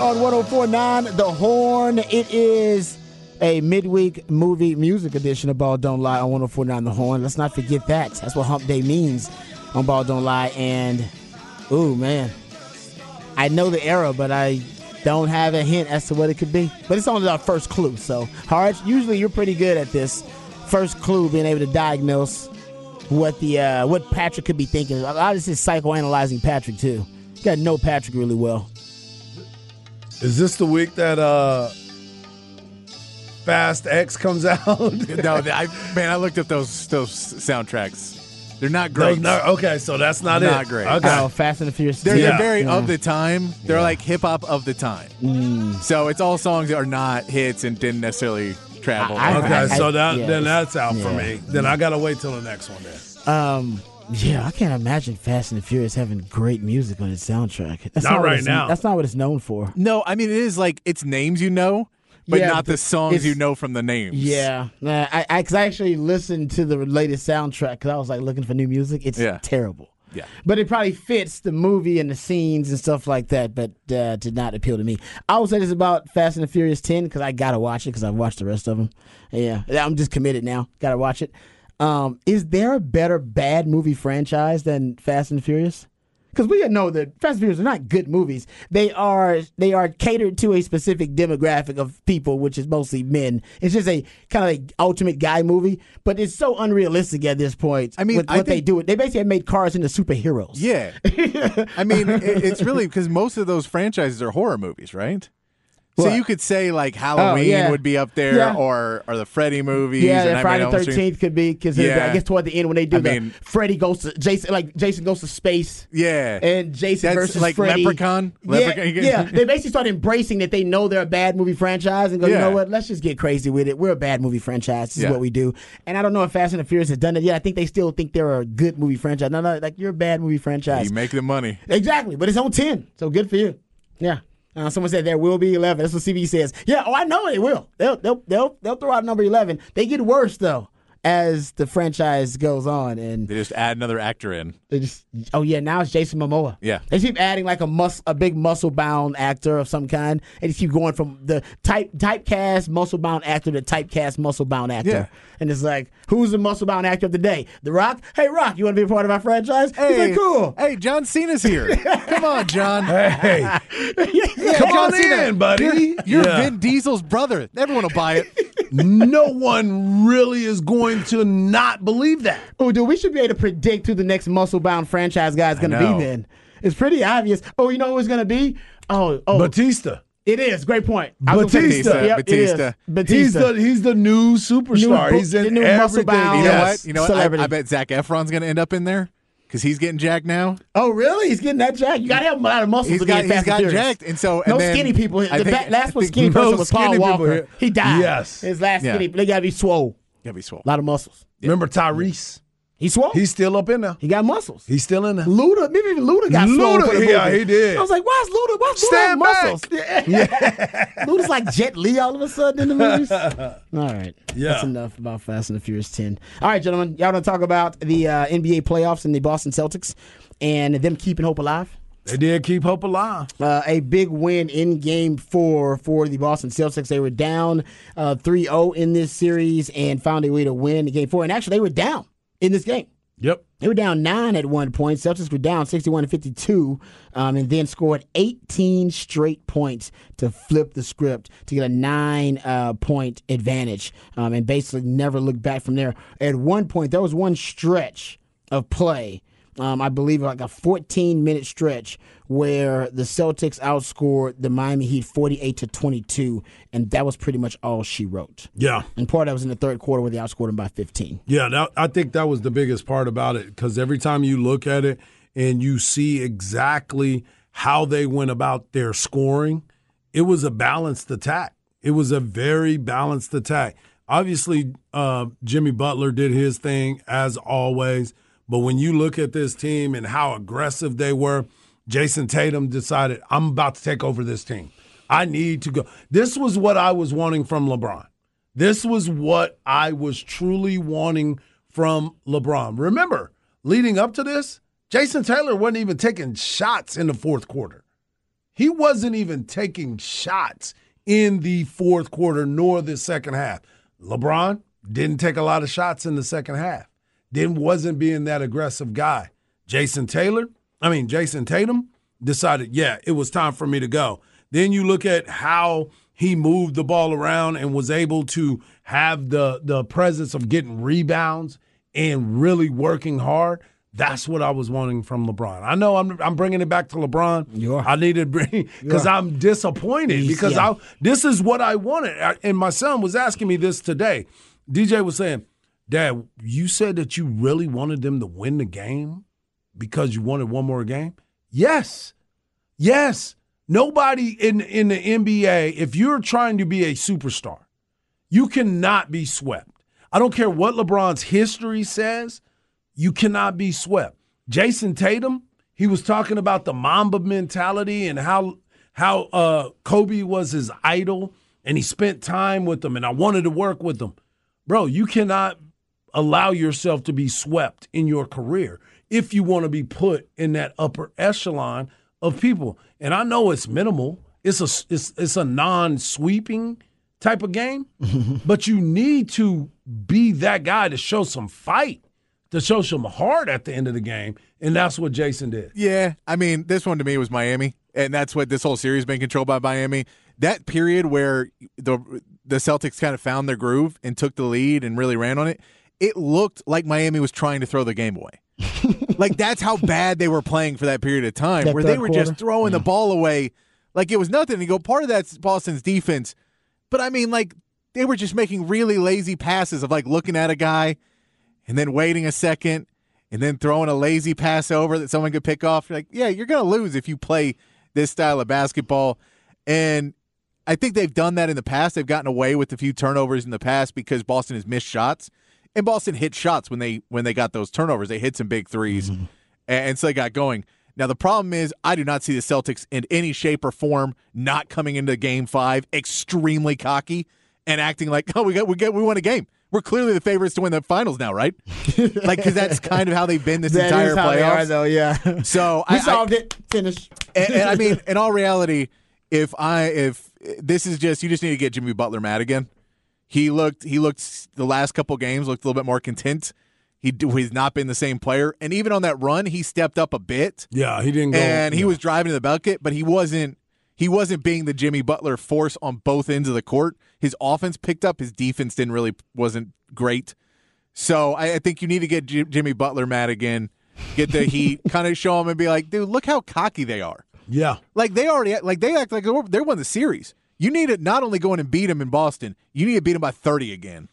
on 1049 The Horn. It is a midweek movie music edition of Ball Don't Lie on 1049 The Horn. Let's not forget that. That's what Hump Day means on Ball Don't Lie. And, ooh, man. I know the era, but I don't have a hint as to what it could be. But it's only our first clue. So, Hard, usually you're pretty good at this first clue, being able to diagnose what the uh, what Patrick could be thinking. A lot of this is psychoanalyzing Patrick, too. You got to know Patrick really well. Is this the week that uh Fast X comes out? no, I man, I looked up those those soundtracks. They're not great. Those not- okay, so that's not, it. Not great. Okay. Oh, Fast and the Furious. They're, Yeah. they're very Yeah. of the time. They're like hip hop of the time. Mm. So it's all songs that are not hits and didn't necessarily travel. I- I- Okay, I- so that yeah, then that's out for me. Then I gotta wait till the next one. Then Um, yeah, I can't imagine Fast and the Furious having great music on its soundtrack. That's Not what right it's- now. That's not what it's known for. no, I mean it is like it's names you know, but Yeah, not but the songs you know from the names. Yeah, nah, I, I, cause I actually listened to the latest soundtrack because I was like looking for new music. It's Yeah. terrible. Yeah. But it probably fits the movie and the scenes and stuff like that, but uh, did not appeal to me. I will say this about Fast and the Furious 10 because I got to watch it because I've watched the rest of them. Yeah, I'm just committed now. Got to watch it. Um, is there a better bad movie franchise than Fast and Furious? Because we know that Fast and Furious are not good movies. They are they are catered to a specific demographic of people, which is mostly men. It's just a kind of like ultimate guy movie, but it's so unrealistic at this point. I mean, with I what they think- do, they basically have made cars into superheroes. Yeah. I mean, it, it's really because most of those franchises are horror movies, right? So What? you could say like oh, Halloween yeah. would be up there, Yeah. or or the Freddy movies. Yeah, and Nightmare Friday Elm Street. Thirteenth could be because Yeah. I guess toward the end when they do I the mean- Freddy goes to Jason, like Jason goes to space. Yeah, and Jason That's versus like Freddy. Leprechaun? Yeah, Leprechaun- yeah. They basically start embracing that they know they're a bad movie franchise and go, you Yeah. know what? Let's just get crazy with it. We're a bad movie franchise. This Yeah. is what we do. And I don't know if Fast and the Furious has done it yet. I think they still think they're a good movie franchise. No, no, like you're a bad movie franchise. you make the money. Exactly, but it's on ten, so good for you. Yeah. Uh, someone said there will be eleven. That's what CB says. Yeah. Oh, I know it will. They'll they'll they'll they'll throw out number eleven. They get worse though as the franchise goes on, and They just add another actor in. they just oh yeah, now it's Jason Momoa. Yeah. They keep adding like a mus a big muscle bound actor of some kind. And just keep going from the type typecast muscle bound actor to typecast muscle bound actor. Yeah. And it's like, who's the muscle bound actor of the day? The Rock? Hey Rock, you wanna be a part of our franchise? He's like, cool. Hey, John Cena's here. Come on, John. hey, Yeah. come on John Cena, in, buddy. You're Yeah. Vin Diesel's brother. Everyone will buy it. no one really is going to not believe that. Oh, dude, we should be able to predict who the next muscle bound franchise guy is going to be. Then it's pretty obvious. Oh, you know who it's going to be? Oh, oh, Batista. it is. Great point. I was gonna say- Batista. Yep, it is. Batista. Batista. He's the he's the new superstar. New- he's the in new everything. muscle-bound- You know Yes. what? You know what? I, Celebrity. I bet Zac Efron's going to end up in there because he's getting jacked now. oh, really? He's getting that jacked. You got to have a lot of muscles He's to got get he's Fast got and Furious. jacked, and so no then skinny people. I The think- ba- last I one think skinny no person was Paul skinny people Walker. here. He died. Yes. His last Yeah. skinny. They got to be swole. Gotta be swole. A lot of muscles. Remember Tyrese? He swole. He's still up in there. he got muscles. He's still in there. Luda, maybe even Luda got swole Luda, for yeah, movie. he did. I was like, why's Luda? Why's Luda Stand have back. muscles? Yeah. Luda's like Jet Li all of a sudden in the movies. all right. Yeah. That's enough about Fast and the Furious 10. All right, gentlemen. Y'all want to talk about the uh, NBA playoffs and the Boston Celtics and them keeping hope alive? They did keep hope alive. Uh, a big win in game four for the Boston Celtics. They were down uh, 3 0 in this series and found a way to win game four. And actually, they were down in this game. Yep. They were down nine at one point. Celtics were down 61 to 52, um, and then scored 18 straight points to flip the script to get a nine uh, point advantage, um, and basically never looked back from there. At one point, there was one stretch of play. Um, I believe like a 14 minute stretch where the Celtics outscored the Miami Heat 48 to 22, and that was pretty much all she wrote. Yeah. And part of that was in the third quarter where they outscored them by 15. Yeah, that, I think that was the biggest part about it because every time you look at it and you see exactly how they went about their scoring, it was a balanced attack. It was a very balanced attack. Obviously, uh, Jimmy Butler did his thing as always. But when you look at this team and how aggressive they were, Jayson Tatum decided, I'm about to take over this team. I need to go. This was what I was wanting from LeBron. This was what I was truly wanting from LeBron. Remember, leading up to this, Jason Taylor wasn't even taking shots in the fourth quarter. He wasn't even taking shots in the fourth quarter nor the second half. LeBron didn't take a lot of shots in the second half. Then wasn't being that aggressive guy. Jason Taylor, I mean Jayson Tatum decided, yeah, it was time for me to go. Then you look at how he moved the ball around and was able to have the the presence of getting rebounds and really working hard. That's what I was wanting from LeBron. I know I'm I'm bringing it back to LeBron. You are. I need to bring because I'm disappointed because yeah. I this is what I wanted. And my son was asking me this today. DJ was saying, "Dad, you said that you really wanted them to win the game because you wanted one more game." Yes, yes. Nobody in in the NBA, if you're trying to be a superstar, you cannot be swept. I don't care what LeBron's history says, you cannot be swept. Jayson Tatum, he was talking about the Mamba mentality and how how uh, Kobe was his idol and he spent time with them and I wanted to work with them. Bro, you cannot allow yourself to be swept in your career if you want to be put in that upper echelon of people. And I know it's minimal. It's a it's it's a non-sweeping type of game, but you need to be that guy to show some fight, to show some heart at the end of the game, and that's what Jayson did. Yeah, I mean, this one to me was Miami, and that's what this whole series been controlled by Miami. That period where the the Celtics kind of found their groove and took the lead and really ran on it, it looked like Miami was trying to throw the game away. like that's how bad they were playing for that period of time, That where they were quarter? just throwing the ball away like it was nothing. And you go, part of that's Boston's defense, but I mean, like they were just making really lazy passes of like looking at a guy and then waiting a second and then throwing a lazy pass over that someone could pick off. You're like, yeah, you're going to lose if you play this style of basketball. And I think they've done that in the past. They've gotten away with a few turnovers in the past because Boston has missed shots. And Boston hit shots when they when they got those turnovers. They hit some big 3s mm-hmm. and, and so they got going. Now the problem is I do not see the Celtics in any shape or form not coming into game 5 extremely cocky and acting like, "Oh, we got we got we won a game." We're clearly the favorites to win the finals now, right? like cuz that's kind of how they've been this entire they are, playoffs. though. Yeah. So we I, I, solved it. Finish. and, and I mean, in all reality, if I if this is just you just need to get Jimmy Butler mad again. He looked he looked the last couple games looked a little bit more content. He he's not been the same player, and even on that run, he stepped up a bit, Yeah, he didn't go. and he yeah. was driving to the bucket, but he wasn't he wasn't being the Jimmy Butler force on both ends of the court. His offense picked up, his defense didn't really wasn't great. So I, I think you need to get J- Jimmy Butler mad again, get the heat, kind of show him and be like, dude, look how cocky they are. Yeah. Like they already like they act like they're they won the series. You need to not only go in and beat them in Boston, you need to beat them by thirty again,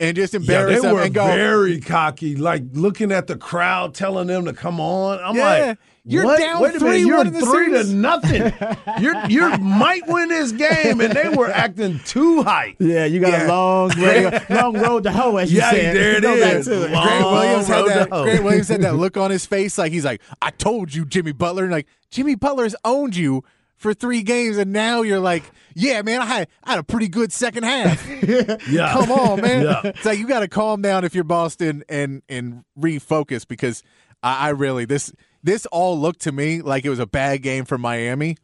and just Yeah, embarrass they them were and go. very cocky, like looking at the crowd, telling them to come on. I'm Yeah, like, you're what? down Wait 3-1 you're in three series. to nothing. you're you might win this game, and they were acting too hype. Yeah, you got Yeah. a long road, long road to hoe, as you Yeah, said. there it Go is. to it. Long Grant Williams had that. to. Grant Williams had that look on his face, like he's like, "I told you, Jimmy Butler." And like Jimmy Butler's owned you for three games, and now you're like, "Yeah, man, I had I had a pretty good second half." Yeah, Come on, man. Yeah. It's like you got to calm down if you're Boston and and refocus because I, I really this this all looked to me like it was a bad game for Miami,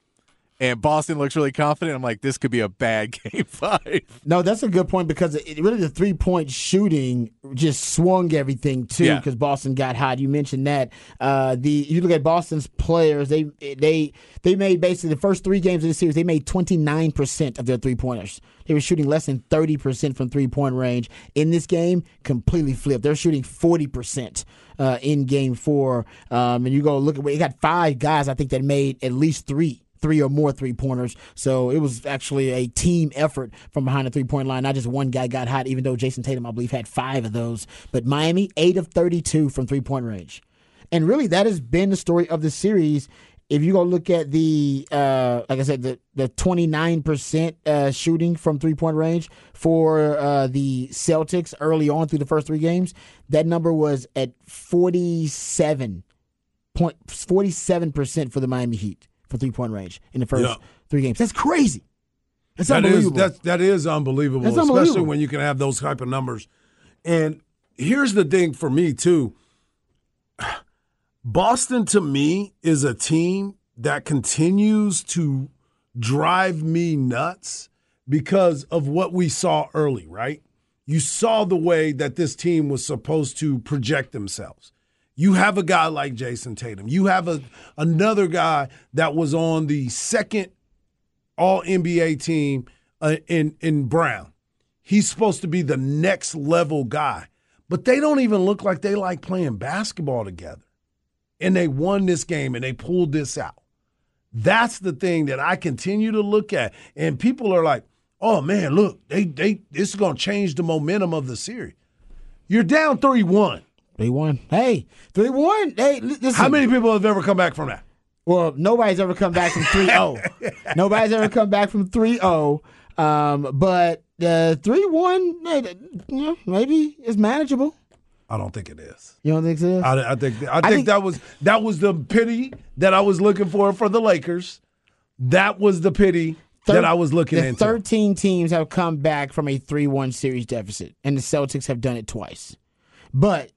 and Boston looks really confident. I'm like, this could be a bad game five. No, that's a good point because it, really the three point shooting just swung everything too. Yeah. Because Boston got hot. You mentioned that. Uh, the you look at Boston's players. They they they made basically the first three games of the series. They made twenty nine percent of their three pointers. They were shooting less than thirty percent from three point range. In this game, completely flipped. They're shooting forty percent. Uh, in game four, um, and you go look at what they got five guys I think that made at least three three or more three pointers. So it was actually a team effort from behind the three point line. Not just one guy got hot, even though Jayson Tatum, I believe, had five of those. But Miami, eight of 32 from three point range. And really, that has been the story of the series. if you go look at the uh, like I said, the the twenty nine percent uh, shooting from three point range for uh, the Celtics early on through the first three games, that number was at forty seven point forty seven percent for the Miami Heat for three point range in the first Yeah. three games. That's crazy. That's That is unbelievable. that is unbelievable, That's especially when you can have those type of numbers. And here's the thing for me too. Boston to me is a team that continues to drive me nuts because of what we saw early, right? You saw the way that this team was supposed to project themselves. You have a guy like Jayson Tatum. You have a another guy that was on the second all NBA team uh, in in Brown. He's supposed to be the next level guy, but they don't even look like they like playing basketball together. And they won this game and they pulled this out. That's the thing that I continue to look at, and people are like, "Oh man, look, they they this is going to change the momentum of the series." You're down three one. Three one. Hey, three one. Hey, listen. How many people have ever come back from that? Well, nobody's ever come back from 3 0. nobody's ever come back from 3 0. Um, but uh, 3 1, you know, maybe it's manageable. I don't think it is. You don't think so? I, I think I think, think- that was that was the pity that I was looking for for the Lakers. That was the pity that I was looking the into. 13 teams have come back from a 3 1 series deficit, and the Celtics have done it twice. But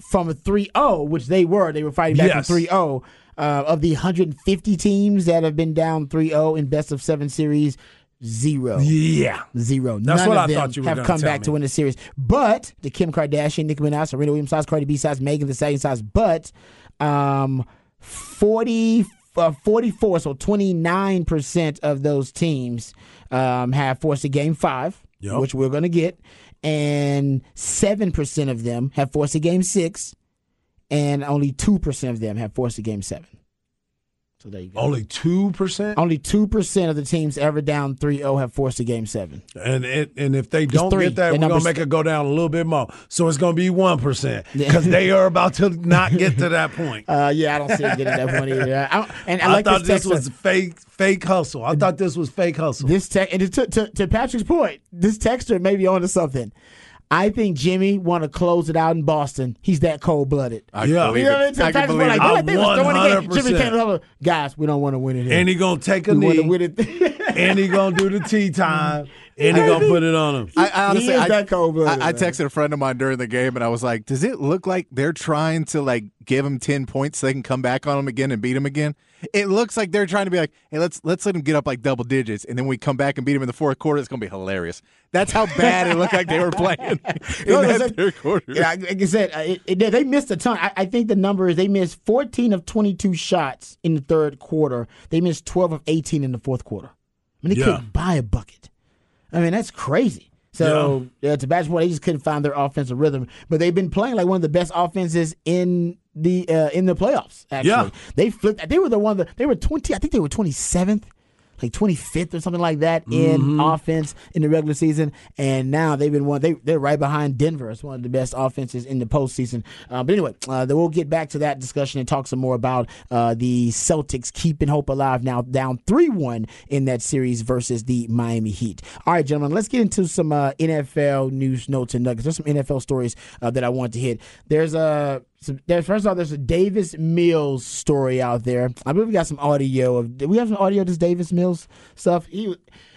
from a 3 0, which they were, they were fighting back Yes. from 3 0. Uh, of the 150 teams that have been down 3 0 in best of seven series, zero. yeah, Zero. That's None what of I them thought you were have come back to win the series. But the Kim Kardashian, Nicki Minaj, Serena Williams size, Cardi B size, Megan Thee Stallion size, but um, 40, uh, 44, so 29% of those teams um, have forced a game five, Yep. which we're going to get. And 7% of them have forced a game six, and only 2% of them have forced a game seven. So there you go. only two percent. Only 2% of the teams ever down 3 0 have forced a game seven. And it, and if they don't three. get that, we're gonna make it go down a little bit more. So it's gonna be one percent because they are about to not get to that point. Uh, yeah, I don't see it getting that one either. I, and I I, like thought this, this was fake fake hustle. I thought this was fake hustle. this tech and to, to, to Patrick's point. This texter may be onto something. I think Jimmy want to close it out in Boston. He's that cold blooded. Yeah. You know what I mean? it. I can believe we're like, it. like, they was throwing the game. 100%. Jimmy came over. Guys, we don't want to win it here. and he gonna take a we knee, win it. and he gonna do the tea time, and he gonna put it on him. I, I honestly, is I, that cold-blooded, I, I texted a friend of mine during the game, and I was like, "Does it look like they're trying to like give him ten points so they can come back on him again and beat him again?" It looks like they're trying to be like, "Hey, let's let's let him get up like double digits, and then we come back and beat him in the fourth quarter. It's gonna be hilarious." That's how bad it looked like they were playing in No, that listen, third quarter. Yeah, like I said, it, it, they missed a ton. I, I think the number is they missed 14 of 22 shots in the third quarter. They missed 12 of 18 in the fourth quarter. I mean, they Yeah. couldn't buy a bucket. I mean, that's crazy. So yeah. to Badger's point, they just couldn't find their offensive rhythm. But they've been playing like one of the best offenses in the uh, in the playoffs. Actually, Yeah. they flipped. They were the one that they were 20. I think they were 27th like 25th or something like that in Mm-hmm. offense in the regular season, and now they've been one. They they're right behind Denver It's one of the best offenses in the postseason. Uh, but anyway, uh, we'll get back to that discussion and talk some more about uh, the Celtics keeping hope alive now, down three one in that series versus the Miami Heat. All right, gentlemen, let's get into some uh, NFL news, notes, and nuggets. There's some NFL stories uh, that I want to hit. There's a there's first of all, there's a Davis Mills story out there. I believe we got some audio of. We have some audio of this Davis Mills stuff? He,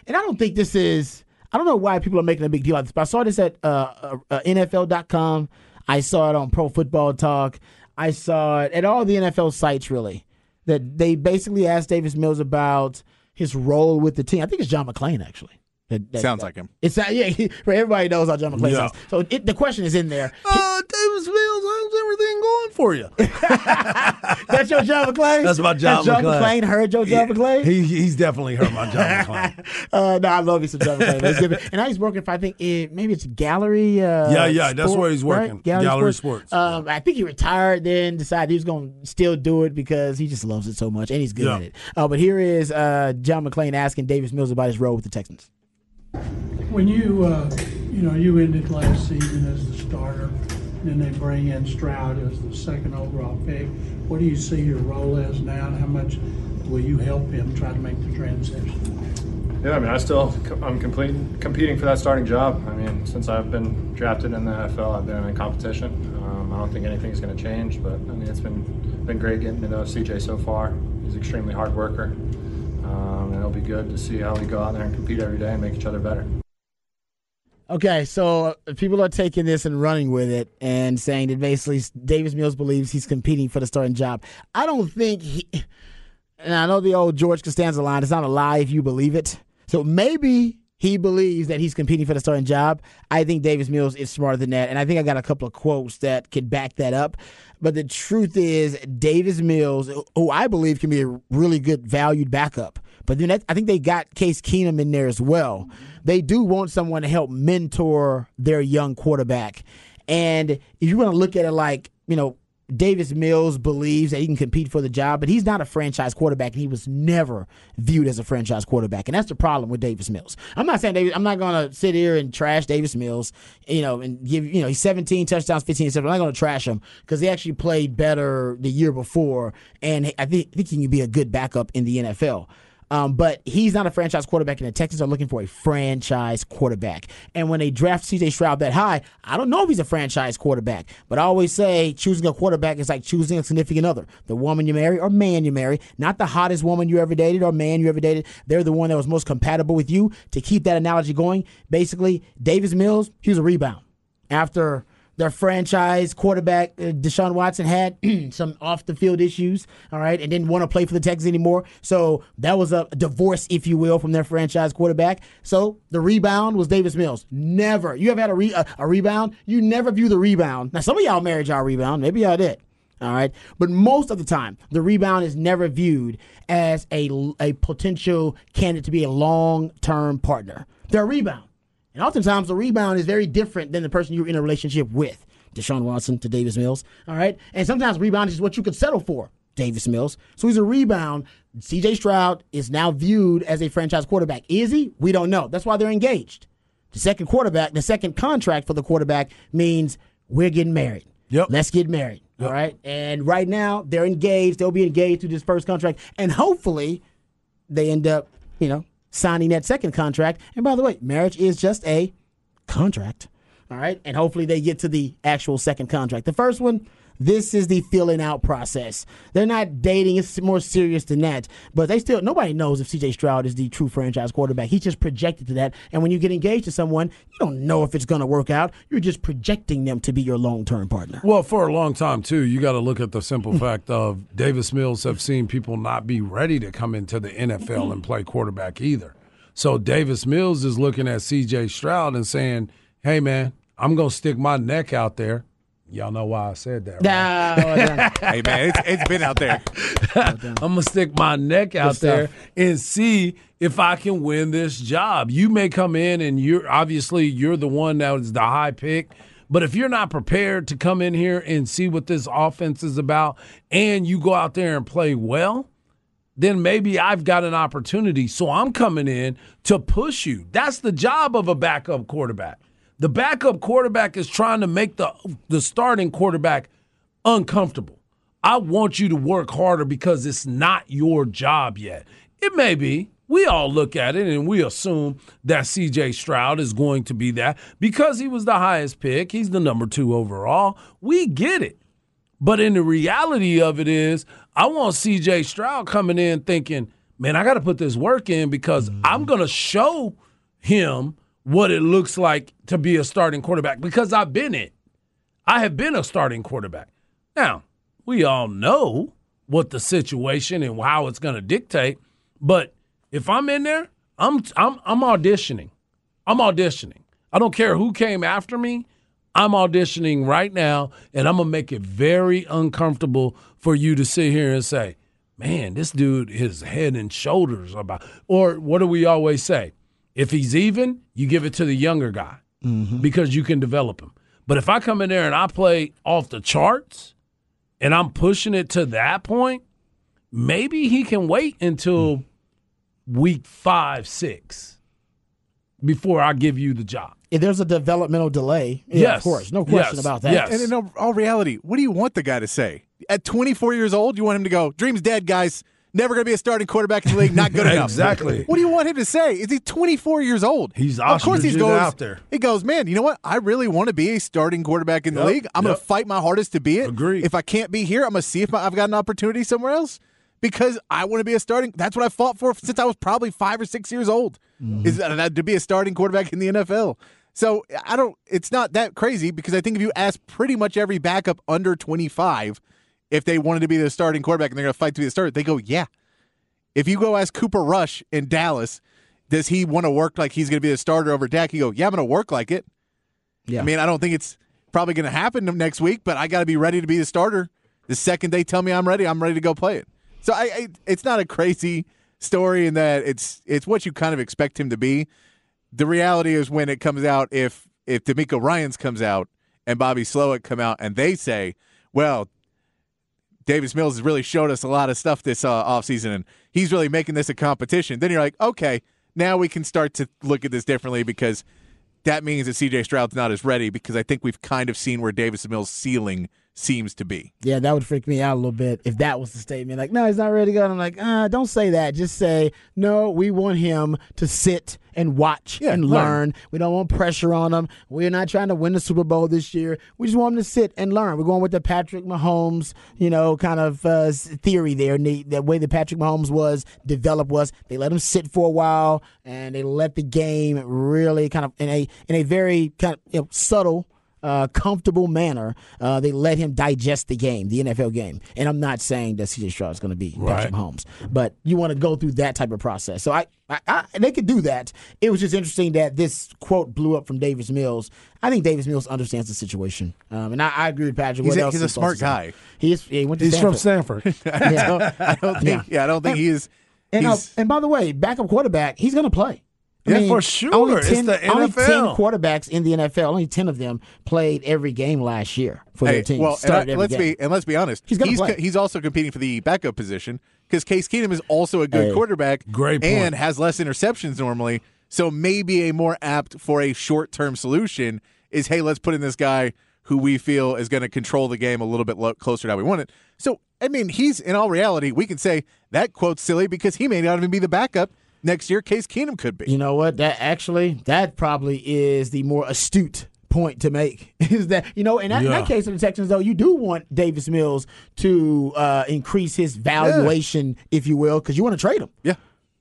and I don't think this is. I don't know why people are making a big deal out of this, but I saw this at uh, uh, uh, NFL.com. I saw it on Pro Football Talk. I saw it at all the NFL sites, really. That they basically asked Davis Mills about his role with the team. I think it's John McClain, actually. That- that- Sounds like him. It's uh, yeah. He, everybody knows how John McClain Yeah. sounds. So it, the question is in there. Uh, Davis Mills, how's everything going for you? That's your John McClain. That's my John Has John McClain. McClain heard your John McClain? He, he's definitely heard my John McClain. Uh, no, I love you some John McClain. It's good. And now he's working for I think eh, maybe it's Gallery. Uh, Yeah, yeah, that's where he's right? working. Gallery Sports. Um, I think he retired, then decided he was going to still do it because he just loves it so much and he's good Yeah. at it. Uh, but here is uh, John McClain asking Davis Mills about his role with the Texans. When you, uh, you know, you ended last season as the starter, then they bring in Stroud as the second overall pick. What do you see your role as now, and how much will you help him try to make the transition? Yeah, I mean, I still I'm completing competing for that starting job. I mean, since I've been drafted in the NFL, I've been in competition. Um, I don't think anything's going to change, but I mean, it's been been great getting to know CJ so far. He's an extremely hard worker, um, and it'll be good to see how we go out there and compete every day and make each other better. Okay, so people are taking this and running with it and saying that basically Davis Mills believes he's competing for the starting job. I don't think he. And I know the old George Costanza line. It's not a lie if you believe it. So maybe he believes that he's competing for the starting job. I think Davis Mills is smarter than that, and I think I got a couple of quotes that could back that up. But the truth is, Davis Mills, who I believe can be a really good valued backup, but then that, I think they got Case Keenum in there as well. They do want someone to help mentor their young quarterback. And if you want to look at it like, you know, Davis Mills believes that he can compete for the job, but he's not a franchise quarterback, and he was never viewed as a franchise quarterback, and that's the problem with Davis Mills. I'm not saying Davis, I'm not going to sit here and trash Davis Mills, you know, and give you know he's 17 touchdowns, 15 7. I'm not going to trash him because he actually played better the year before, and I I think he can be a good backup in the NFL. Um, but he's not a franchise quarterback, and the Texans are looking for a franchise quarterback. And when they draft CJ Stroud that high, I don't know if he's a franchise quarterback. But I always say choosing a quarterback is like choosing a significant other. The woman you marry or man you marry, not the hottest woman you ever dated or man you ever dated. They're the one that was most compatible with you. To keep that analogy going, basically, Davis Mills, he was a rebound. After their franchise quarterback uh, Deshaun Watson had some off the field issues, all right, and didn't want to play for the Texans anymore. So that was a divorce, if you will, from their franchise quarterback. So the rebound was Davis Mills. Never. You ever had a, re- a, a rebound? You never view the rebound. Now, some of y'all married y'all rebound. Maybe y'all did. All right. But most of the time, the rebound is never viewed as a, a potential candidate to be a long term partner. They're a rebound. And oftentimes the rebound is very different than the person you're in a relationship with. Deshaun Watson to Davis Mills. All right. And sometimes rebound is what you could settle for. Davis Mills. So he's a rebound. CJ Stroud is now viewed as a franchise quarterback. Is he? We don't know. That's why they're engaged. The second quarterback, the second contract for the quarterback means we're getting married. Yep. Let's get married. Yep. All right. And right now they're engaged. They'll be engaged through this first contract. And hopefully they end up, you know, signing that second contract. And by the way, marriage is just a contract. All right. And hopefully they get to the actual second contract. The first one, this is the filling out process. They're not dating, it's more serious than that. But they still, nobody knows if CJ Stroud is the true franchise quarterback. He's just projected to that. And when you get engaged to someone, you don't know if it's going to work out. You're just projecting them to be your long term partner. Well, for a long time, too, you got to look at the simple fact of Davis Mills have seen people not be ready to come into the NFL and play quarterback either. So Davis Mills is looking at CJ Stroud and saying, hey, man, I'm going to stick my neck out there. Y'all know why I said that. Right? hey man, it's, it's been out there. I'm gonna stick my neck out there and see if I can win this job. You may come in and you're obviously you're the one that is the high pick. But if you're not prepared to come in here and see what this offense is about and you go out there and play well, then maybe I've got an opportunity. So I'm coming in to push you. That's the job of a backup quarterback. The backup quarterback is trying to make the the starting quarterback uncomfortable. I want you to work harder because it's not your job yet. It may be. We all look at it and we assume that CJ Stroud is going to be that because he was the highest pick. He's the number two overall. We get it. But in the reality of it is, I want CJ Stroud coming in thinking, man, I got to put this work in because mm-hmm. I'm going to show him what it looks like to be a starting quarterback because I've been it. I have been a starting quarterback. Now, we all know what the situation and how it's going to dictate, but if I'm in there, I'm I'm I'm auditioning. I'm auditioning. I don't care who came after me. I'm auditioning right now, and I'm gonna make it very uncomfortable for you to sit here and say, "Man, this dude is head and shoulders about." Or what do we always say? If he's even, you give it to the younger guy mm-hmm. because you can develop him. But if I come in there and I play off the charts and I'm pushing it to that point, maybe he can wait until week five, six before I give you the job. If there's a developmental delay, yeah, Yes. of course, no question Yes. about that. Yes. And in all- all reality, what do you want the guy to say? At 24 years old, you want him to go, "Dream's dead, guys. Never going to be a starting quarterback in the league. Not good enough." Exactly. What do you want him to say? Is he 24 years old? He's of course he ostriching goes out there. He goes, man. You know what? I really want to be a starting quarterback in the league. I'm going to fight my hardest to be it. Agreed. If I can't be here, I'm going to see if I've got an opportunity somewhere else because I want to be a starting. That's what I fought for since I was probably five or six years old. Mm-hmm. Is that, to be a starting quarterback in the NFL? So I don't. It's not that crazy because I think if you ask pretty much every backup under 25 if they wanted to be the starting quarterback and they're going to fight to be the starter, they go, yeah. If you go ask Cooper Rush in Dallas, does he want to work like he's going to be the starter over Dak? You go, yeah, I'm going to work like it. Yeah. I mean, I don't think it's probably going to happen next week, but I got to be ready to be the starter. The second they tell me I'm ready, I'm ready to go play it. So I, I it's not a crazy story in that it's it's what you kind of expect him to be. The reality is when it comes out, if if DeMeco Ryans comes out and Bobby Slowik come out and they say, well, Davis Mills has really showed us a lot of stuff this uh, offseason, and he's really making this a competition. Then you're like, okay, now we can start to look at this differently because that means that CJ Stroud's not as ready because I think we've kind of seen where Davis Mills' ceiling seems to be. Yeah, that would freak me out a little bit if that was the statement. Like, no, he's not ready to go. And I'm like, ah, don't say that. Just say, no, we want him to sit and watch Yeah, and learn. learn. We don't want pressure on them. We're not trying to win the Super Bowl this year. We just want them to sit and learn. We're going with the Patrick Mahomes, you know, kind of uh, theory there. And the, the way that Patrick Mahomes was developed was they let him sit for a while and they let the game really kind of in a in a very kind of you know, subtle uh, comfortable manner, uh, they let him digest the game, the NFL game. And I'm not saying that CJ Stroud is going to be Patrick Right. Mahomes, but you want to go through that type of process. So I, I, I, they could do that. It was just interesting that this quote blew up from Davis Mills. I think Davis Mills understands the situation, um, and I, I agree with Patrick. He's What a- else he's a smart guy. He is. He went to He's from Stanford. Stanford. Yeah. I don't think. Yeah, I don't think he is. And, uh, he's- and by the way, backup quarterback, he's going to play. I Yeah, for sure. Only It's 10, the only 10 quarterbacks in the NFL, only 10 of them played every game last year for their Hey, team. well, I- every let's game. be and let's be honest. He's he's, co- he's also competing for the backup position because Case Keenum is also a good Hey. quarterback. Great point. and has less interceptions normally. So maybe a more apt for a short term solution is hey, let's put in this guy who we feel is going to control the game a little bit lo- closer to how we want it. So I mean, he's in all reality, we can say that quote's silly because he may not even be the backup next year. Case Keenum could be. You know what? That actually, that probably is the more astute point to make. Is that you know, in that, in that case of the Texans, though, you do want Davis Mills to uh, increase his valuation, if you will, because you want to trade him. Yeah.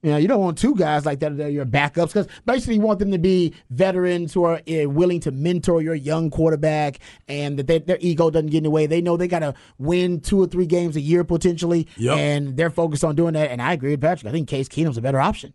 You know, you don't want two guys like that that are your backups because basically you want them to be veterans who are uh, willing to mentor your young quarterback and that they, their ego doesn't get in the way. They know they got to win two or three games a year potentially, Yep. and they're focused on doing that. And I agree with Patrick. I think Case Keenum's a better option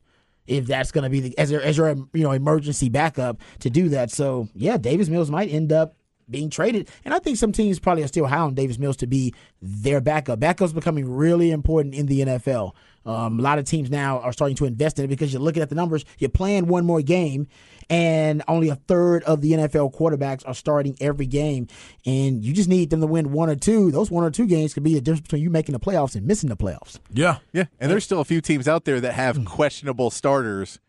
if that's going to be the as your as your you know emergency backup to do that. So yeah, Davis Mills might end up being traded, and I think some teams probably are still high on Davis Mills to be their backup. Backup's becoming really important in the NFL. Um, a lot of teams now are starting to invest in it because you're looking at the numbers. You're playing one more game, and only a third of the NFL quarterbacks are starting every game, and you just need them to win one or two. Those one or two games could be the difference between you making the playoffs and missing the playoffs. Yeah. Yeah, and there's still a few teams out there that have questionable starters.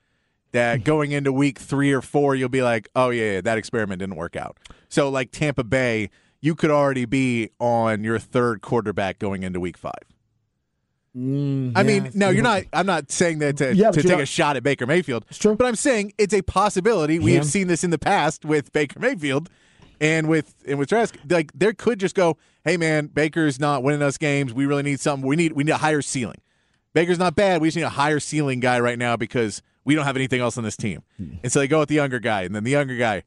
That going into week three or four, you'll be like, "Oh yeah, yeah, that experiment didn't work out." So, like Tampa Bay, you could already be on your third quarterback going into week five. Mm-hmm. I mean, no, you're not. I'm not saying that to, Yeah, to take not- a shot at Baker Mayfield. It's true. but I'm saying it's a possibility. We have seen this in the past with Baker Mayfield, and with and with Trask. Like there could just go, "Hey man, Baker's not winning us games. We really need something. We need we need a higher ceiling." Baker's not bad. We just need a higher ceiling guy right now because we don't have anything else on this team. Hmm. And so they go with the younger guy, and then the younger guy.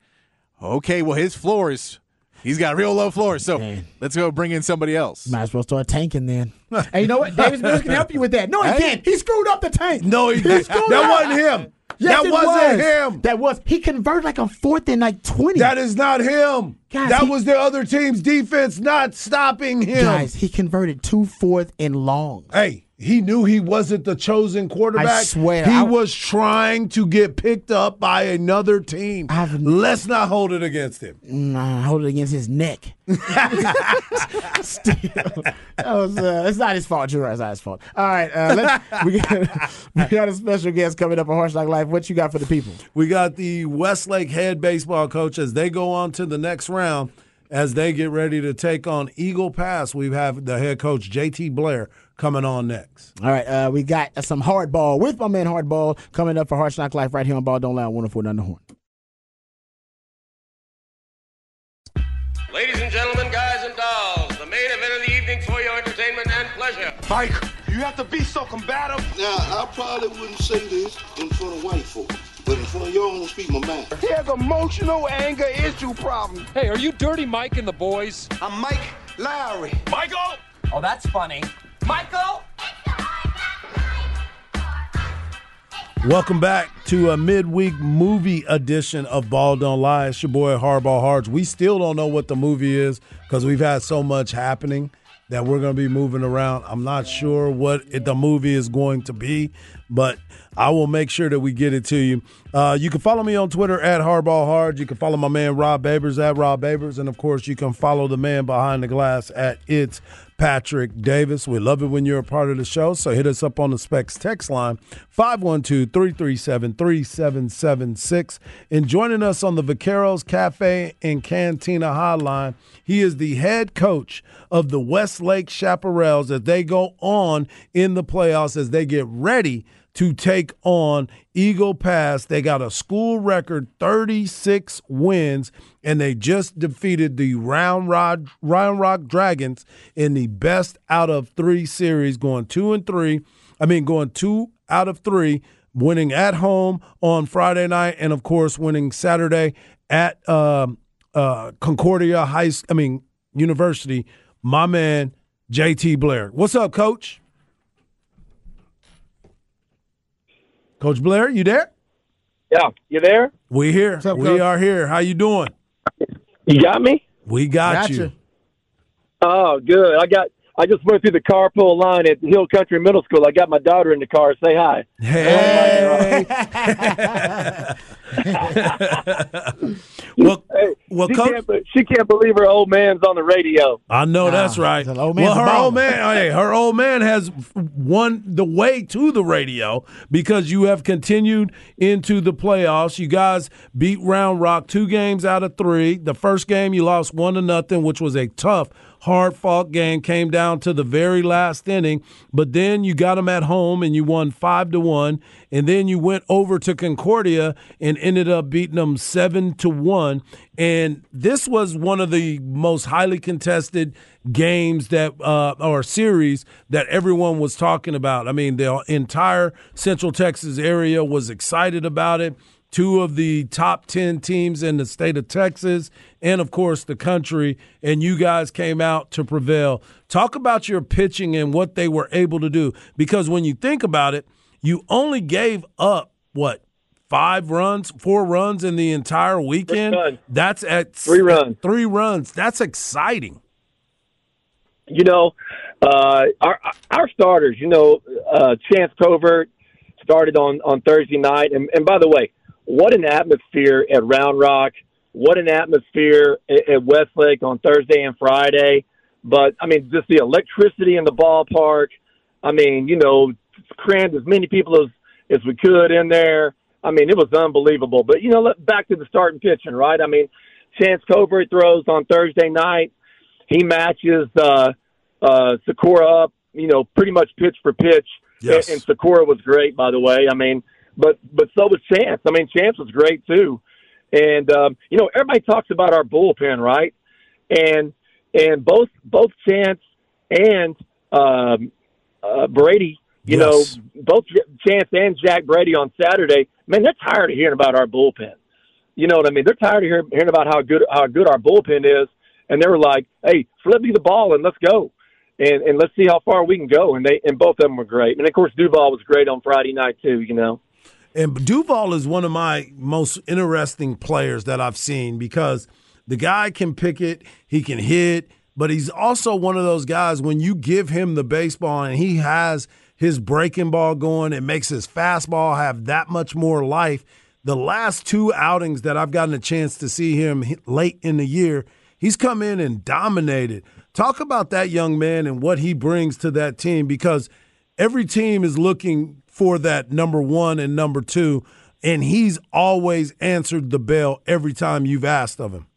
Okay, well his floor is he's got real low floor, so Man. let's go bring in somebody else. Might as well start tanking then. hey, you know what? Davis Mills can help you with that. No, he can't. He screwed up the tank. No, he, he that, screwed that up. wasn't him. Yes, that wasn't was. him. That was he converted like a fourth and like twenty. That is not him. Guys, that he- was the other team's defense not stopping him. guys. He converted two fourth and longs. Hey, he knew he wasn't the chosen quarterback. I swear, he I- was trying to get picked up by another team. I've- Let's not hold it against him. Nah, hold it against his neck. Still, that was, uh, it's not his fault. You're. It's not his fault. All right, uh, let's, we, got, we got a special guest coming up on Horse Like Life. What you got for the people? We got the Westlake head baseball coach as they go on to the next round as they get ready to take on Eagle Pass. We have the head coach JT Blair coming on next. All right, uh, we got uh, some hardball with my man Hardball coming up for Horse Knock Life right here on Ball Don't Lie on 104 the Horn. Ladies and gentlemen, guys and dolls, the main event of the evening for your entertainment and pleasure. Mike, you have to be so combative. Now, I probably wouldn't say this in front of white folks. but in front of y'all, I'm gonna speak my mind. He has emotional anger issue problem. Hey, are you Dirty Mike and the boys? I'm Mike Lowry. Michael! Oh, that's funny. Michael! Welcome back to a midweek movie edition of Ball Don't Lie. It's your boy Hardball Hards. We still don't know what the movie is because we've had so much happening that we're going to be moving around. I'm not sure what it, the movie is going to be, but I will make sure that we get it to you. Uh, you can follow me on Twitter at Hardball Hard. You can follow my man Rob Babers at Rob Babers, and of course, you can follow the man behind the glass at It's Patrick Davis. We love it when you're a part of the show, so hit us up on the Specs text line 512 337 3776. And joining us on the Vaqueros Cafe and Cantina hotline, he is the head coach of the Westlake Chaparrals as they go on in the playoffs as they get ready to take on Eagle Pass. They got a school record 36 wins, and they just defeated the Round Rock, Round Rock Dragons in the best out of three series, going two and three. I mean, going two out of three, winning at home on Friday night, and of course, winning Saturday at um uh, Concordia High. I mean, University. My man, JT Blair. What's up, Coach? Coach Blair, you there? Yeah, you there? We here. up, we Coach? are here. How you doing? You got me? We got Gotcha. you. Oh, good. I got. I just went through the carpool line at Hill Country Middle School. I got my daughter in the car. Say hi. Hey. well, she, coach, can't, she can't believe her old man's on the radio. I know that's right. the old well, her old man, oh, hey, her old man has won the way to the radio because you have continued into the playoffs. You guys beat Round Rock two games out of three. The first game you lost one to nothing, which was a tough, hard fought game. Came down to the very last inning, but then you got them at home and you won five to one, and then you went over to Concordia and ended up beating them seven to one. And this was one of the most highly contested games that uh, or series that everyone was talking about. I mean, the entire Central Texas area was excited about it. Two of the top 10 teams in the state of Texas, and of course the country, and you guys came out to prevail. Talk about your pitching and what they were able to do. Because when you think about it, you only gave up what five runs, four runs in the entire weekend. That's at Three runs. Three runs. That's exciting. You know, uh, our our starters. You know, uh, Chance Covert started on on Thursday night, and, and by the way, what an atmosphere at Round Rock! What an atmosphere at, Westlake on Thursday and Friday. But I mean, just the electricity in the ballpark. I mean, you know, crammed as many people as as we could in there. I mean, it was unbelievable. But you know, let, back to the starting pitching, right? I mean, Chance Covert throws on Thursday night. He matches uh, uh, Sakura up, you know, pretty much pitch for pitch. Yes. And, and Sakura was great, by the way. I mean, but but so was Chance. I mean, Chance was great too. And um, you know, everybody talks about our bullpen, right? And and both both Chance and um, uh, Brady, you Yes. know, both Chance and Jack Brady on Saturday, man, they're tired of hearing about our bullpen. You know what I mean? They're tired of hearing, hearing about how good how good our bullpen is, and they were like, "Hey, flip me the ball and let's go." And, and let's see how far we can go. And they and both of them were great. And of course, Duval was great on Friday night too. You know. And Duval is one of my most interesting players that I've seen because the guy can pick it, he can hit, but he's also one of those guys when you give him the baseball and he has his breaking ball going. It makes his fastball have that much more life. The last two outings that I've gotten a chance to see him late in the year, he's come in and dominated. Talk about that young man and what he brings to that team because every team is looking for that number one and number two, and he's always answered the bell every time you've asked of him.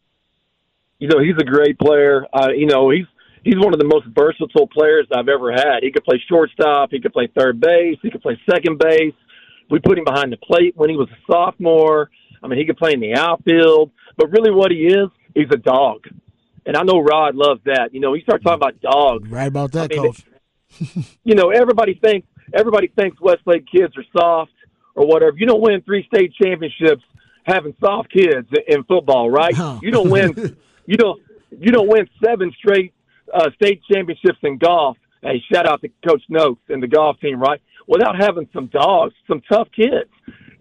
You know, he's a great player. Uh, you know, he's he's one of the most versatile players I've ever had. He could play shortstop, he could play third base, he could play second base. We put him behind the plate when he was a sophomore. I mean, he could play in the outfield. But really, what he is, he's a dog. And I know Rod loves that. You know, he starts talking about dogs. Right about that, I mean, coach. you know, everybody thinks everybody thinks Westlake kids are soft or whatever. You don't win three state championships having soft kids in football, right? You don't win. you don't. You don't win seven straight uh, state championships in golf. Hey, shout out to Coach Noakes and the golf team, right? Without having some dogs, some tough kids,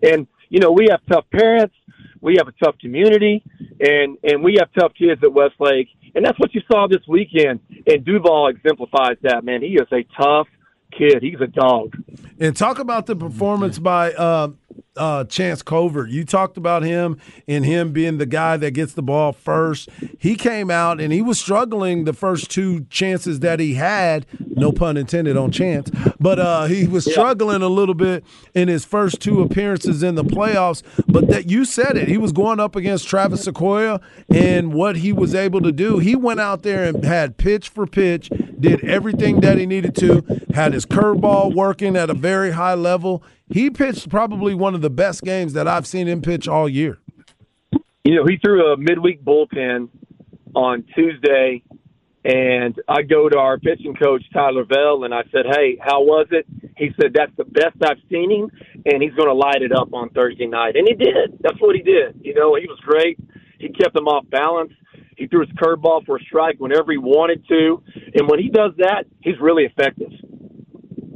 and you know we have tough parents, we have a tough community, and and we have tough kids at Westlake, and that's what you saw this weekend. And Duval exemplifies that. Man, he is a tough kid. He's a dog. And talk about the performance by uh, uh, Chance Covert. You talked about him and him being the guy that gets the ball first. He came out and he was struggling the first two chances that he had. No pun intended on Chance, but uh, he was struggling a little bit in his first two appearances in the playoffs. But that you said it, he was going up against Travis Sequoia, and what he was able to do, he went out there and had pitch for pitch, did everything that he needed to, had his curveball working at a very high level. He pitched probably one of the best games that I've seen him pitch all year. You know, he threw a midweek bullpen on Tuesday, and I go to our pitching coach Tyler Vell, and I said, "Hey, how was it?" He said, "That's the best I've seen him, and he's going to light it up on Thursday night." And he did. That's what he did. You know, he was great. He kept them off balance. He threw his curveball for a strike whenever he wanted to, and when he does that, he's really effective.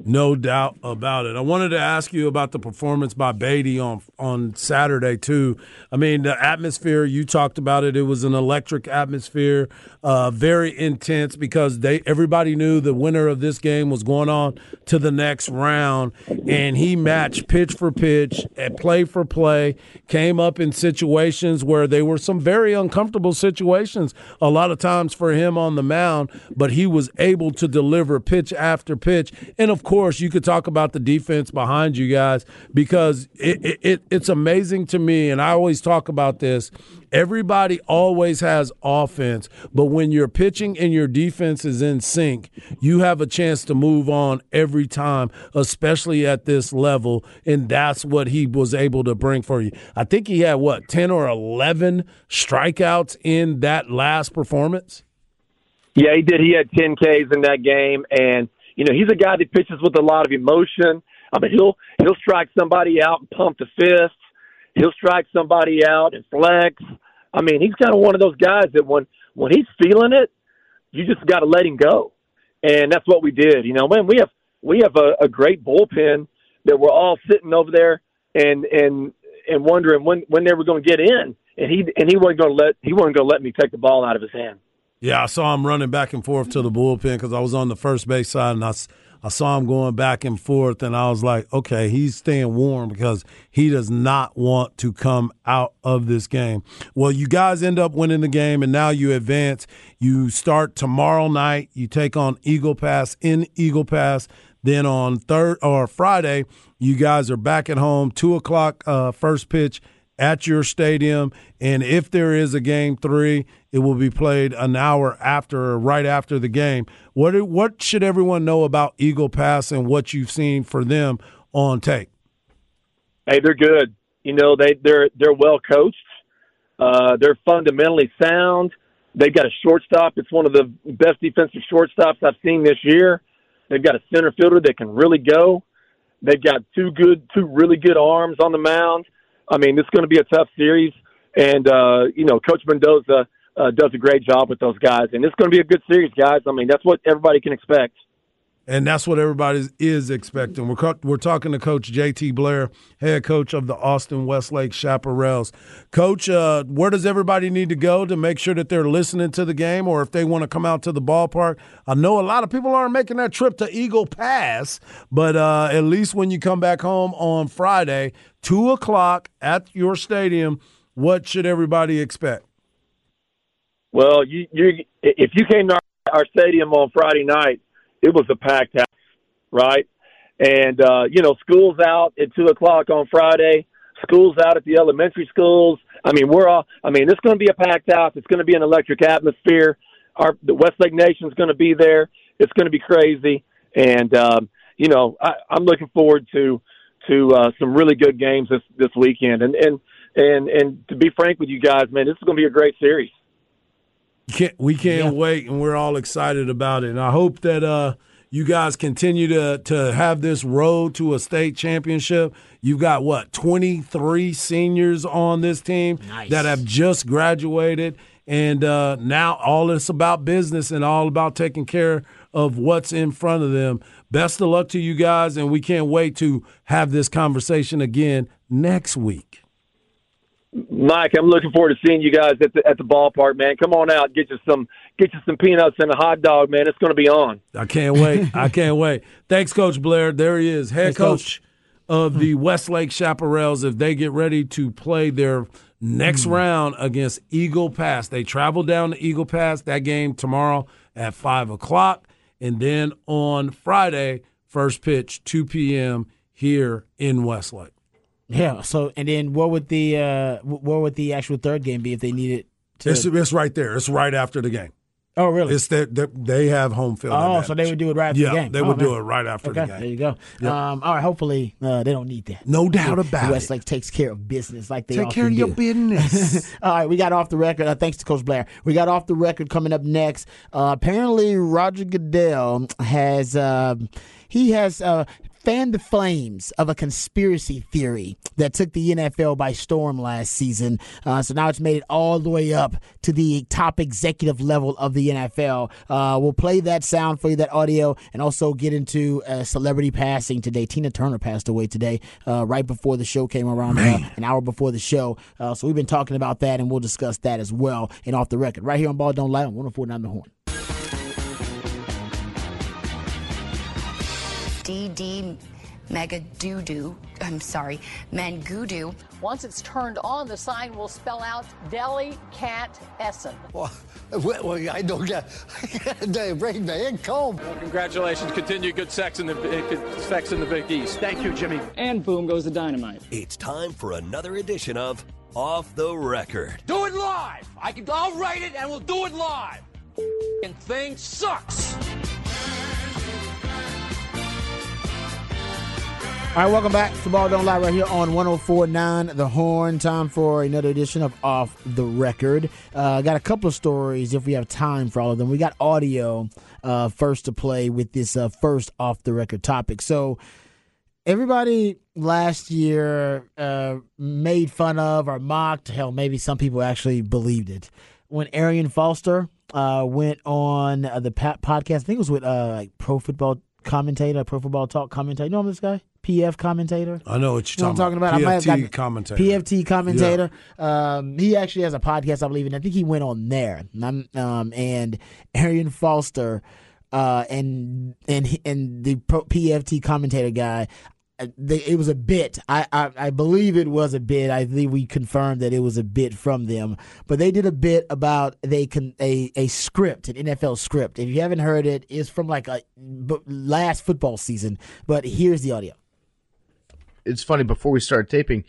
No doubt about it. I wanted to ask you about the performance by Beatty on on Saturday too. I mean, the atmosphere you talked about it. It was an electric atmosphere, uh, very intense because they everybody knew the winner of this game was going on to the next round, and he matched pitch for pitch and play for play. Came up in situations where they were some very uncomfortable situations a lot of times for him on the mound, but he was able to deliver pitch after pitch, and of course course, you could talk about the defense behind you guys because it, it, it's amazing to me, and I always talk about this. Everybody always has offense, but when your pitching and your defense is in sync, you have a chance to move on every time, especially at this level. And that's what he was able to bring for you. I think he had what, 10 or 11 strikeouts in that last performance? Yeah, he did. He had 10 Ks in that game, and you know, he's a guy that pitches with a lot of emotion. I mean, he'll he'll strike somebody out and pump the fist. He'll strike somebody out and flex. I mean, he's kind of one of those guys that when when he's feeling it, you just got to let him go, and that's what we did. You know, man, we have we have a, a great bullpen that we're all sitting over there and and and wondering when when they were going to get in, and he and he wasn't going to let he wasn't going to let me take the ball out of his hand. Yeah, I saw him running back and forth to the bullpen because I was on the first base side, and I, I saw him going back and forth, and I was like, okay, he's staying warm because he does not want to come out of this game. Well, you guys end up winning the game, and now you advance. You start tomorrow night. You take on Eagle Pass in Eagle Pass. Then on third or Friday, you guys are back at home, two o'clock uh, first pitch at your stadium. And if there is a game three, it will be played an hour after right after the game. What what should everyone know about Eagle Pass and what you've seen for them on tape? Hey, they're good. You know, they they're they're well coached. Uh, they're fundamentally sound. They've got a shortstop. It's one of the best defensive shortstops I've seen this year. They've got a center fielder that can really go. They've got two good, two really good arms on the mound. I mean, is going to be a tough series, and uh, you know, Coach Mendoza uh, does a great job with those guys, and it's going to be a good series, guys. I mean, that's what everybody can expect. And that's what everybody is expecting. We're, we're talking to Coach JT Blair, head coach of the Austin Westlake Chaparrals. Coach, uh, where does everybody need to go to make sure that they're listening to the game or if they want to come out to the ballpark? I know a lot of people aren't making that trip to Eagle Pass, but uh, at least when you come back home on Friday, 2 o'clock at your stadium, what should everybody expect? Well, you, you if you came to our, our stadium on Friday night, it was a packed house, right? And uh, you know, school's out at two o'clock on Friday. School's out at the elementary schools. I mean, we're all. I mean, it's going to be a packed house. It's going to be an electric atmosphere. Our the Westlake Nation's going to be there. It's going to be crazy, and um, you know, I, I'm looking forward to to uh, some really good games this this weekend. And and and and to be frank with you guys, man, this is going to be a great series. Can't, we can't wait, and we're all excited about it. And I hope that uh, you guys continue to to have this road to a state championship. You've got what twenty three seniors on this team Nice. that have just graduated, and uh, now all it's about business and all about taking care of what's in front of them. Best of luck to you guys, and we can't wait to have this conversation again next week. Mike, I'm looking forward to seeing you guys at the at the ballpark, man. Come on out, get you some get you some peanuts and a hot dog, man. It's going to be on. I can't wait. I can't wait. Thanks, Coach Blair. There he is, head Thanks, coach, Coach. of the hmm. Westlake Chaparrals. If they get ready to play their next hmm. round against Eagle Pass, they travel down to Eagle Pass. That game tomorrow at five o'clock, and then on Friday, first pitch two p.m. here in Westlake. Yeah. So and then what would the uh, what would the actual third game be if they needed to? It's, it's right there. It's right after the game. oh, really? It's that that they have home field. Oh, so they would do it right after yeah, the game. they Oh, would do it right after Okay, the game. there you go. Yep. Um, all right, hopefully uh, they don't need that. No doubt about it. Westlake takes care of business like they Take care of your do. business. All right, we got off the record. Uh, thanks to Coach Blair. We got off the record coming up next. Uh, apparently, Roger Goodell has uh, he has uh, fanned the flames of a conspiracy theory that took the NFL by storm last season. Uh, so now it's made it all the way up to the top executive level of the NFL. Uh, we'll play that sound for you, that audio, and also get into uh, celebrity passing today. Tina Turner passed away today, uh, right before the show came around, uh, an hour before the show. Uh, so we've been talking about that, and we'll discuss that as well and off the record. Right here on Ball Don't Lie on 1049 The Horn. DD Mega Doo Doo. I'm sorry, Mangudu. Once it's turned on, the sign will spell out Deli Cat Essen. Well, well, I don't get the brain man comb. Congratulations. Continue good sex in the eh, good sex in the Big East. Thank you, Jimmy. And boom goes the dynamite. It's time for another edition of Off the Record. Do it live. I can. I'll write it and we'll do it live. And thing sucks. All right, welcome back to Ball Don't Lie right here on 1049 The Horn. Time for another edition of Off the Record. Uh, got a couple of stories if we have time for all of them. We got audio uh, first to play with this uh, first Off the Record topic. So, everybody last year uh, made fun of or mocked, hell, maybe some people actually believed it. When Arian Foster uh, went on uh, the podcast, I think it was with uh, like Pro Football Commentator, Pro Football Talk Commentator. You know this guy? PF Commentator. I know what You know you're what I'm talking about? PFT I might have commentator. PFT commentator. Um, he actually has a podcast, I believe, and I think he went on there. And Um, and Arian Foster uh, and and and the pro- PFT commentator guy. uh, They, it was a bit. I, I I believe it was a bit. I think we confirmed that it was a bit from them. But they did a bit about they can a a script, an NFL script. If you haven't heard it, it's from like a last football season. But here's the audio. It's funny before we started taping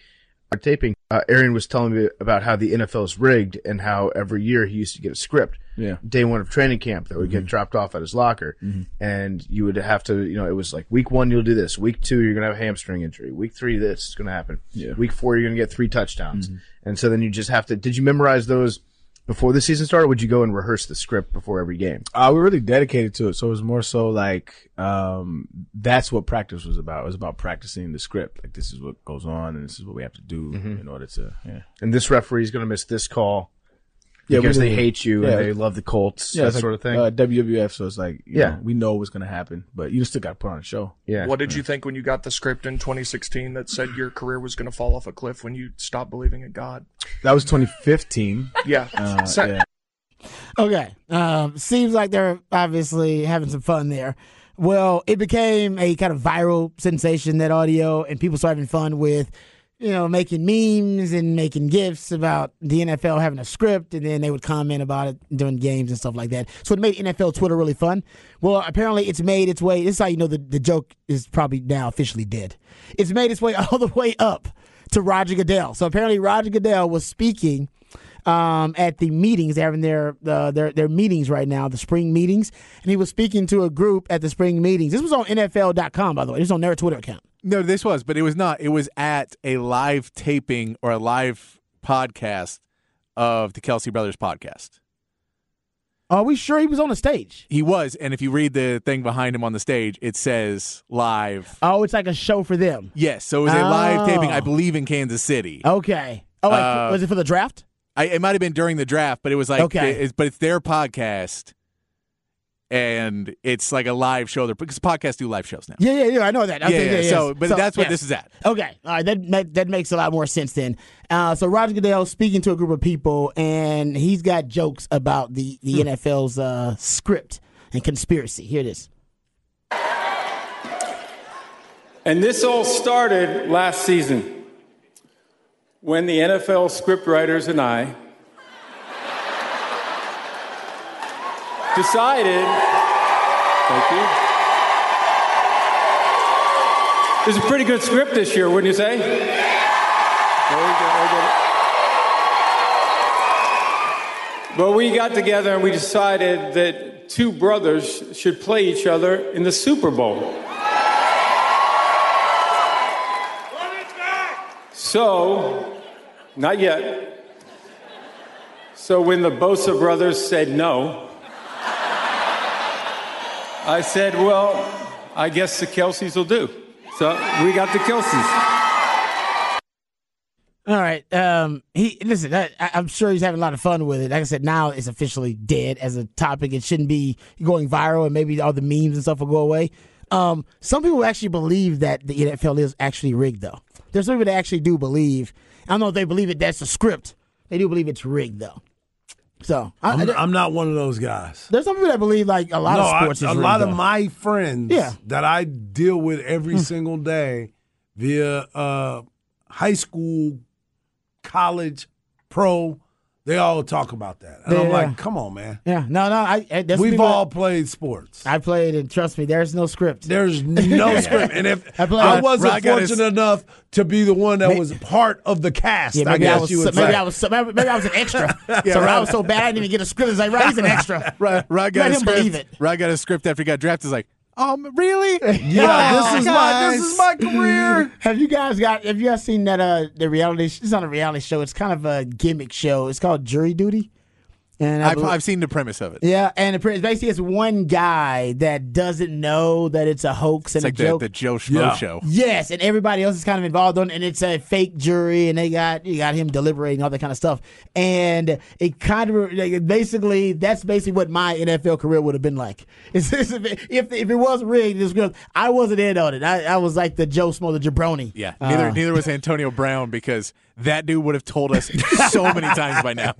our taping uh, Arian was telling me about how the NFL is rigged and how every year he used to get a script. Yeah. day one of training camp that would get mm-hmm. dropped off at his locker. Mm-hmm. And you would have to you know it was like week one you'll do this. Week two you're gonna have a hamstring injury. Week three this is gonna happen. Yeah. week four you're gonna get three touchdowns. Mm-hmm. And so then you just have to did you memorize those before the season started would you go and rehearse the script before every game Uh, we were really dedicated to it. So it was more so like, um, that's what practice was about. It was about practicing the script. Like, this is what goes on and this is what we have to do Mhm. in order to, yeah. and this referee is gonna miss this call Yeah, because we they hate you Yeah. and they love the Colts, Yeah, that it's like, sort of thing. Uh, WWF, so it's like, you Yeah. know, we know what's going to happen, but you still got to put on a show. yeah. What did you think when you got the script in 2016 that said your career was going to fall off a cliff when you stopped believing in God? That was 2015. Yeah. Uh, So- yeah. Okay. Um, seems like they're obviously having some fun there. Well, it became a kind of viral sensation, that audio, and people started having fun with, you know, making memes and making GIFs about the NFL having a script, and then they would comment about it during games and stuff like that. So it made NFL Twitter really fun. Well, apparently it's made its way, this is how you know the, the joke is probably now officially dead. It's made its way all the way up to Roger Goodell. So apparently Roger Goodell was speaking um, at the meetings. Having their, uh, their their meetings right now, the spring meetings, and he was speaking to a group at the spring meetings. This was on NFL.com, by the way. This was on their Twitter account. No, this was, but it was not. It was at a live taping or a live podcast of the Kelce Brothers podcast. Are we sure he was on the stage? He was, and if you read the thing behind him on the stage, it says live. Oh, it's like a show for them. Yes, so it was a live taping, I Oh. believe, in Kansas City. Okay. Oh, like, Uh, was it for the draft? I, it might have been during the draft, but it was like, Okay. it's, but it's their podcast, and it's like a live show. There because podcasts do live shows now. Yeah, yeah, yeah. I know that. Yeah, Okay, yeah, so- but that's what this is at. Okay, all right. That ma- that makes a lot more sense then. Uh, so Roger Goodell speaking to a group of people, and he's got jokes about the the Hmm. NFL's uh, script and conspiracy. Here it is. And this all started last season when the NFL scriptwriters and I decided. Thank you. There's a pretty good script this year, wouldn't you say? Very good, very good. But we got together and we decided that two brothers should play each other in the Super Bowl. So, not yet. So when the Bosa brothers said no, I said, well, I guess the Kelces will do. So we got the Kelces. All right. Um, he listen. I, I'm sure he's having a lot of fun with it. Like I said, now it's officially dead as a topic. It shouldn't be going viral, and maybe all the memes and stuff will go away. Um, some people actually believe that the NFL is actually rigged, though. There's some people that actually do believe. I don't know if they believe it. That's a script. They do believe it's rigged, though. So I, I'm, I- I'm not one of those guys. there's some people that believe like a lot no, of sports I, is a rigged, lot of my friends Yeah. Hmm. that I deal with every single day via uh, high school, college, pro, they all talk about that. And I'm Yeah. like, come on, man. Yeah, no, no. I, eh, I We've all that- played sports. I played, and trust me, there's no script. There's no script. And if I I, wasn't Rod got his- fortunate enough to be the one that May- was part of the cast, Yeah, I maybe I, guess was you would maybe say. I was so, maybe, maybe I was an extra. Yeah, so I was so bad I didn't even get a script. It's like right, he's an extra. Rod, Rod got Let a him script. believe it. Rod got a script after he got drafted. He's like, um, really? Yeah, Oh, this is my this is my career. Have you guys got? Have you guys seen that? Uh, the reality. It's not a reality show. It's kind of a gimmick show. It's called Jury Duty. And I I've, I've seen the premise of it. yeah, and it, basically it's one guy that doesn't know that it's a hoax It's and like a the, joke. the Joe Schmo Yeah. show. Yes, and everybody else is kind of involved on, it, and it's a fake jury, and they got you got him deliberating all that kind of stuff, and it kind of like, basically that's basically what my NFL career would have been like. It's, it's, if if if it was rigged, it's good. I wasn't in on it. I, I was like the Joe Schmo, the jabroni. Yeah, neither Uh, neither was Antonio Brown because that dude would have told us so many times by now.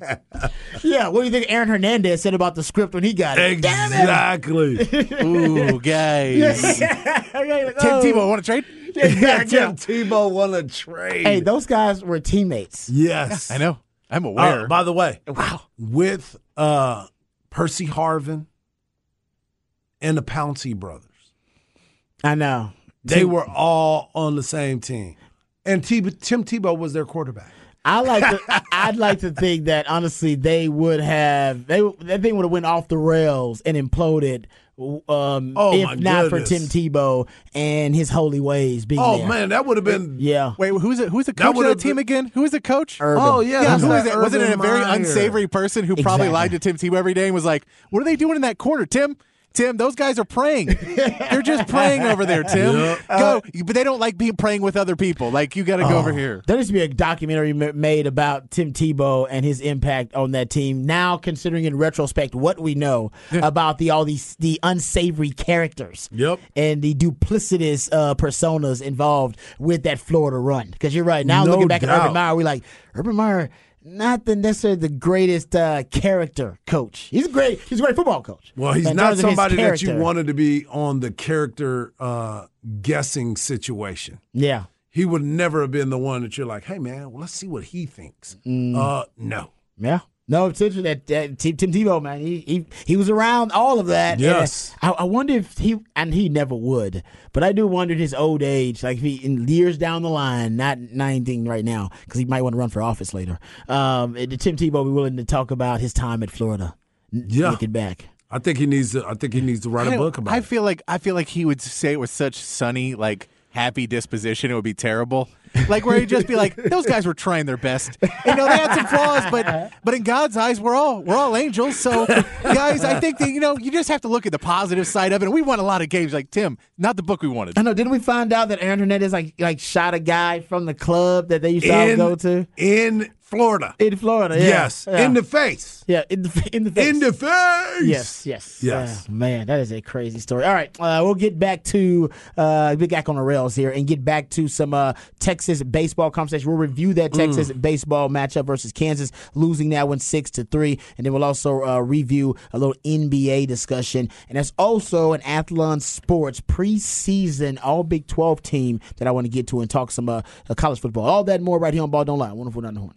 yeah. What do you think Aaron Hernandez said about the script when he got it? Exactly. Ooh, guys. Okay, like, Tim oh. Tebow want to trade? Yeah, Tim Tebow won a trade. Hey, those guys were teammates. yes, I know. I'm aware. Uh, by the way, Wow. with uh, Percy Harvin and the Pouncey brothers, I know. they Tim- were all on the same team, and T- Tim Tebow was their quarterback. I like to. I'd like to think that honestly they would have. They that thing would have went off the rails and imploded. Um, Oh, if not goodness. for Tim Tebow and his holy ways being Oh there. man, that would have been. Yeah. Wait, who's it? Who's the coach of would've that team again? Who is the coach? Urban. Oh yeah, Yeah, that's who is it? Wasn't it a very Meyer. unsavory person who probably lied to Tim Tebow every day and was like, "What are they doing in that corner, Tim? Tim, those guys are praying. They're just praying over there, Tim. Yep. Go, but they don't like being praying with other people. Like you got to go over here. There needs to be a documentary made about Tim Tebow and his impact on that team. Now, considering in retrospect what we know about the all these the unsavory characters, Yep. and the duplicitous uh, personas involved with that Florida run. Because you're right. Now No looking back at Urban. Meyer, we're like Urban Meyer. Not the necessarily the greatest uh, character coach. He's a great. He's a great football coach. Well, he's not terms of his somebody that you wanted to be on the character uh, guessing situation. Yeah. He would never have been the one that you're like, hey, man, well, let's see what he thinks. Mm. Uh, no. Yeah. No, it's interesting that, that Tim, Tim Tebow, man, he, he he was around all of that. Uh, Yes. I, I wonder if he, and he never would, but I do wonder in his old age, like if he, in years down the line, not not anything right now, because he might want to run for office later. Um, did Tim Tebow be willing to talk about his time at Florida? Yeah. Looking back. I think he needs to. I think he needs to write I a don't- book about I it. feel like I feel like he would say it with such sunny, like happy disposition. It would be terrible. Like where he'd just be like, "Those guys were trying their best. You know, they had some flaws, but but in God's eyes, we're all we're all angels. So, guys, I think that you know you just have to look at the positive side of it. And we won a lot of games. Like Tim, not the book we wanted. I know. Didn't we find out that Aaron Hernandez like like shot a guy from the club that they used to all In- go to in Florida. in Florida? Yeah. Yes, Yeah. in the face. yeah in the in the face. In the face. Yes, yes, Yes. Uh, man, that is a crazy story. All right, uh, we'll get back to uh, get back on the rails here and get back to some uh, Texas baseball conversation. We'll review that Texas baseball matchup versus Kansas, losing that one six to three, and then we'll also uh, review a little NBA discussion. And there's also an Athlon Sports preseason All Big Twelve team that I want to get to and talk some uh, college football. All that more right here on Ball Don't Lie. Wonderful, not the horn.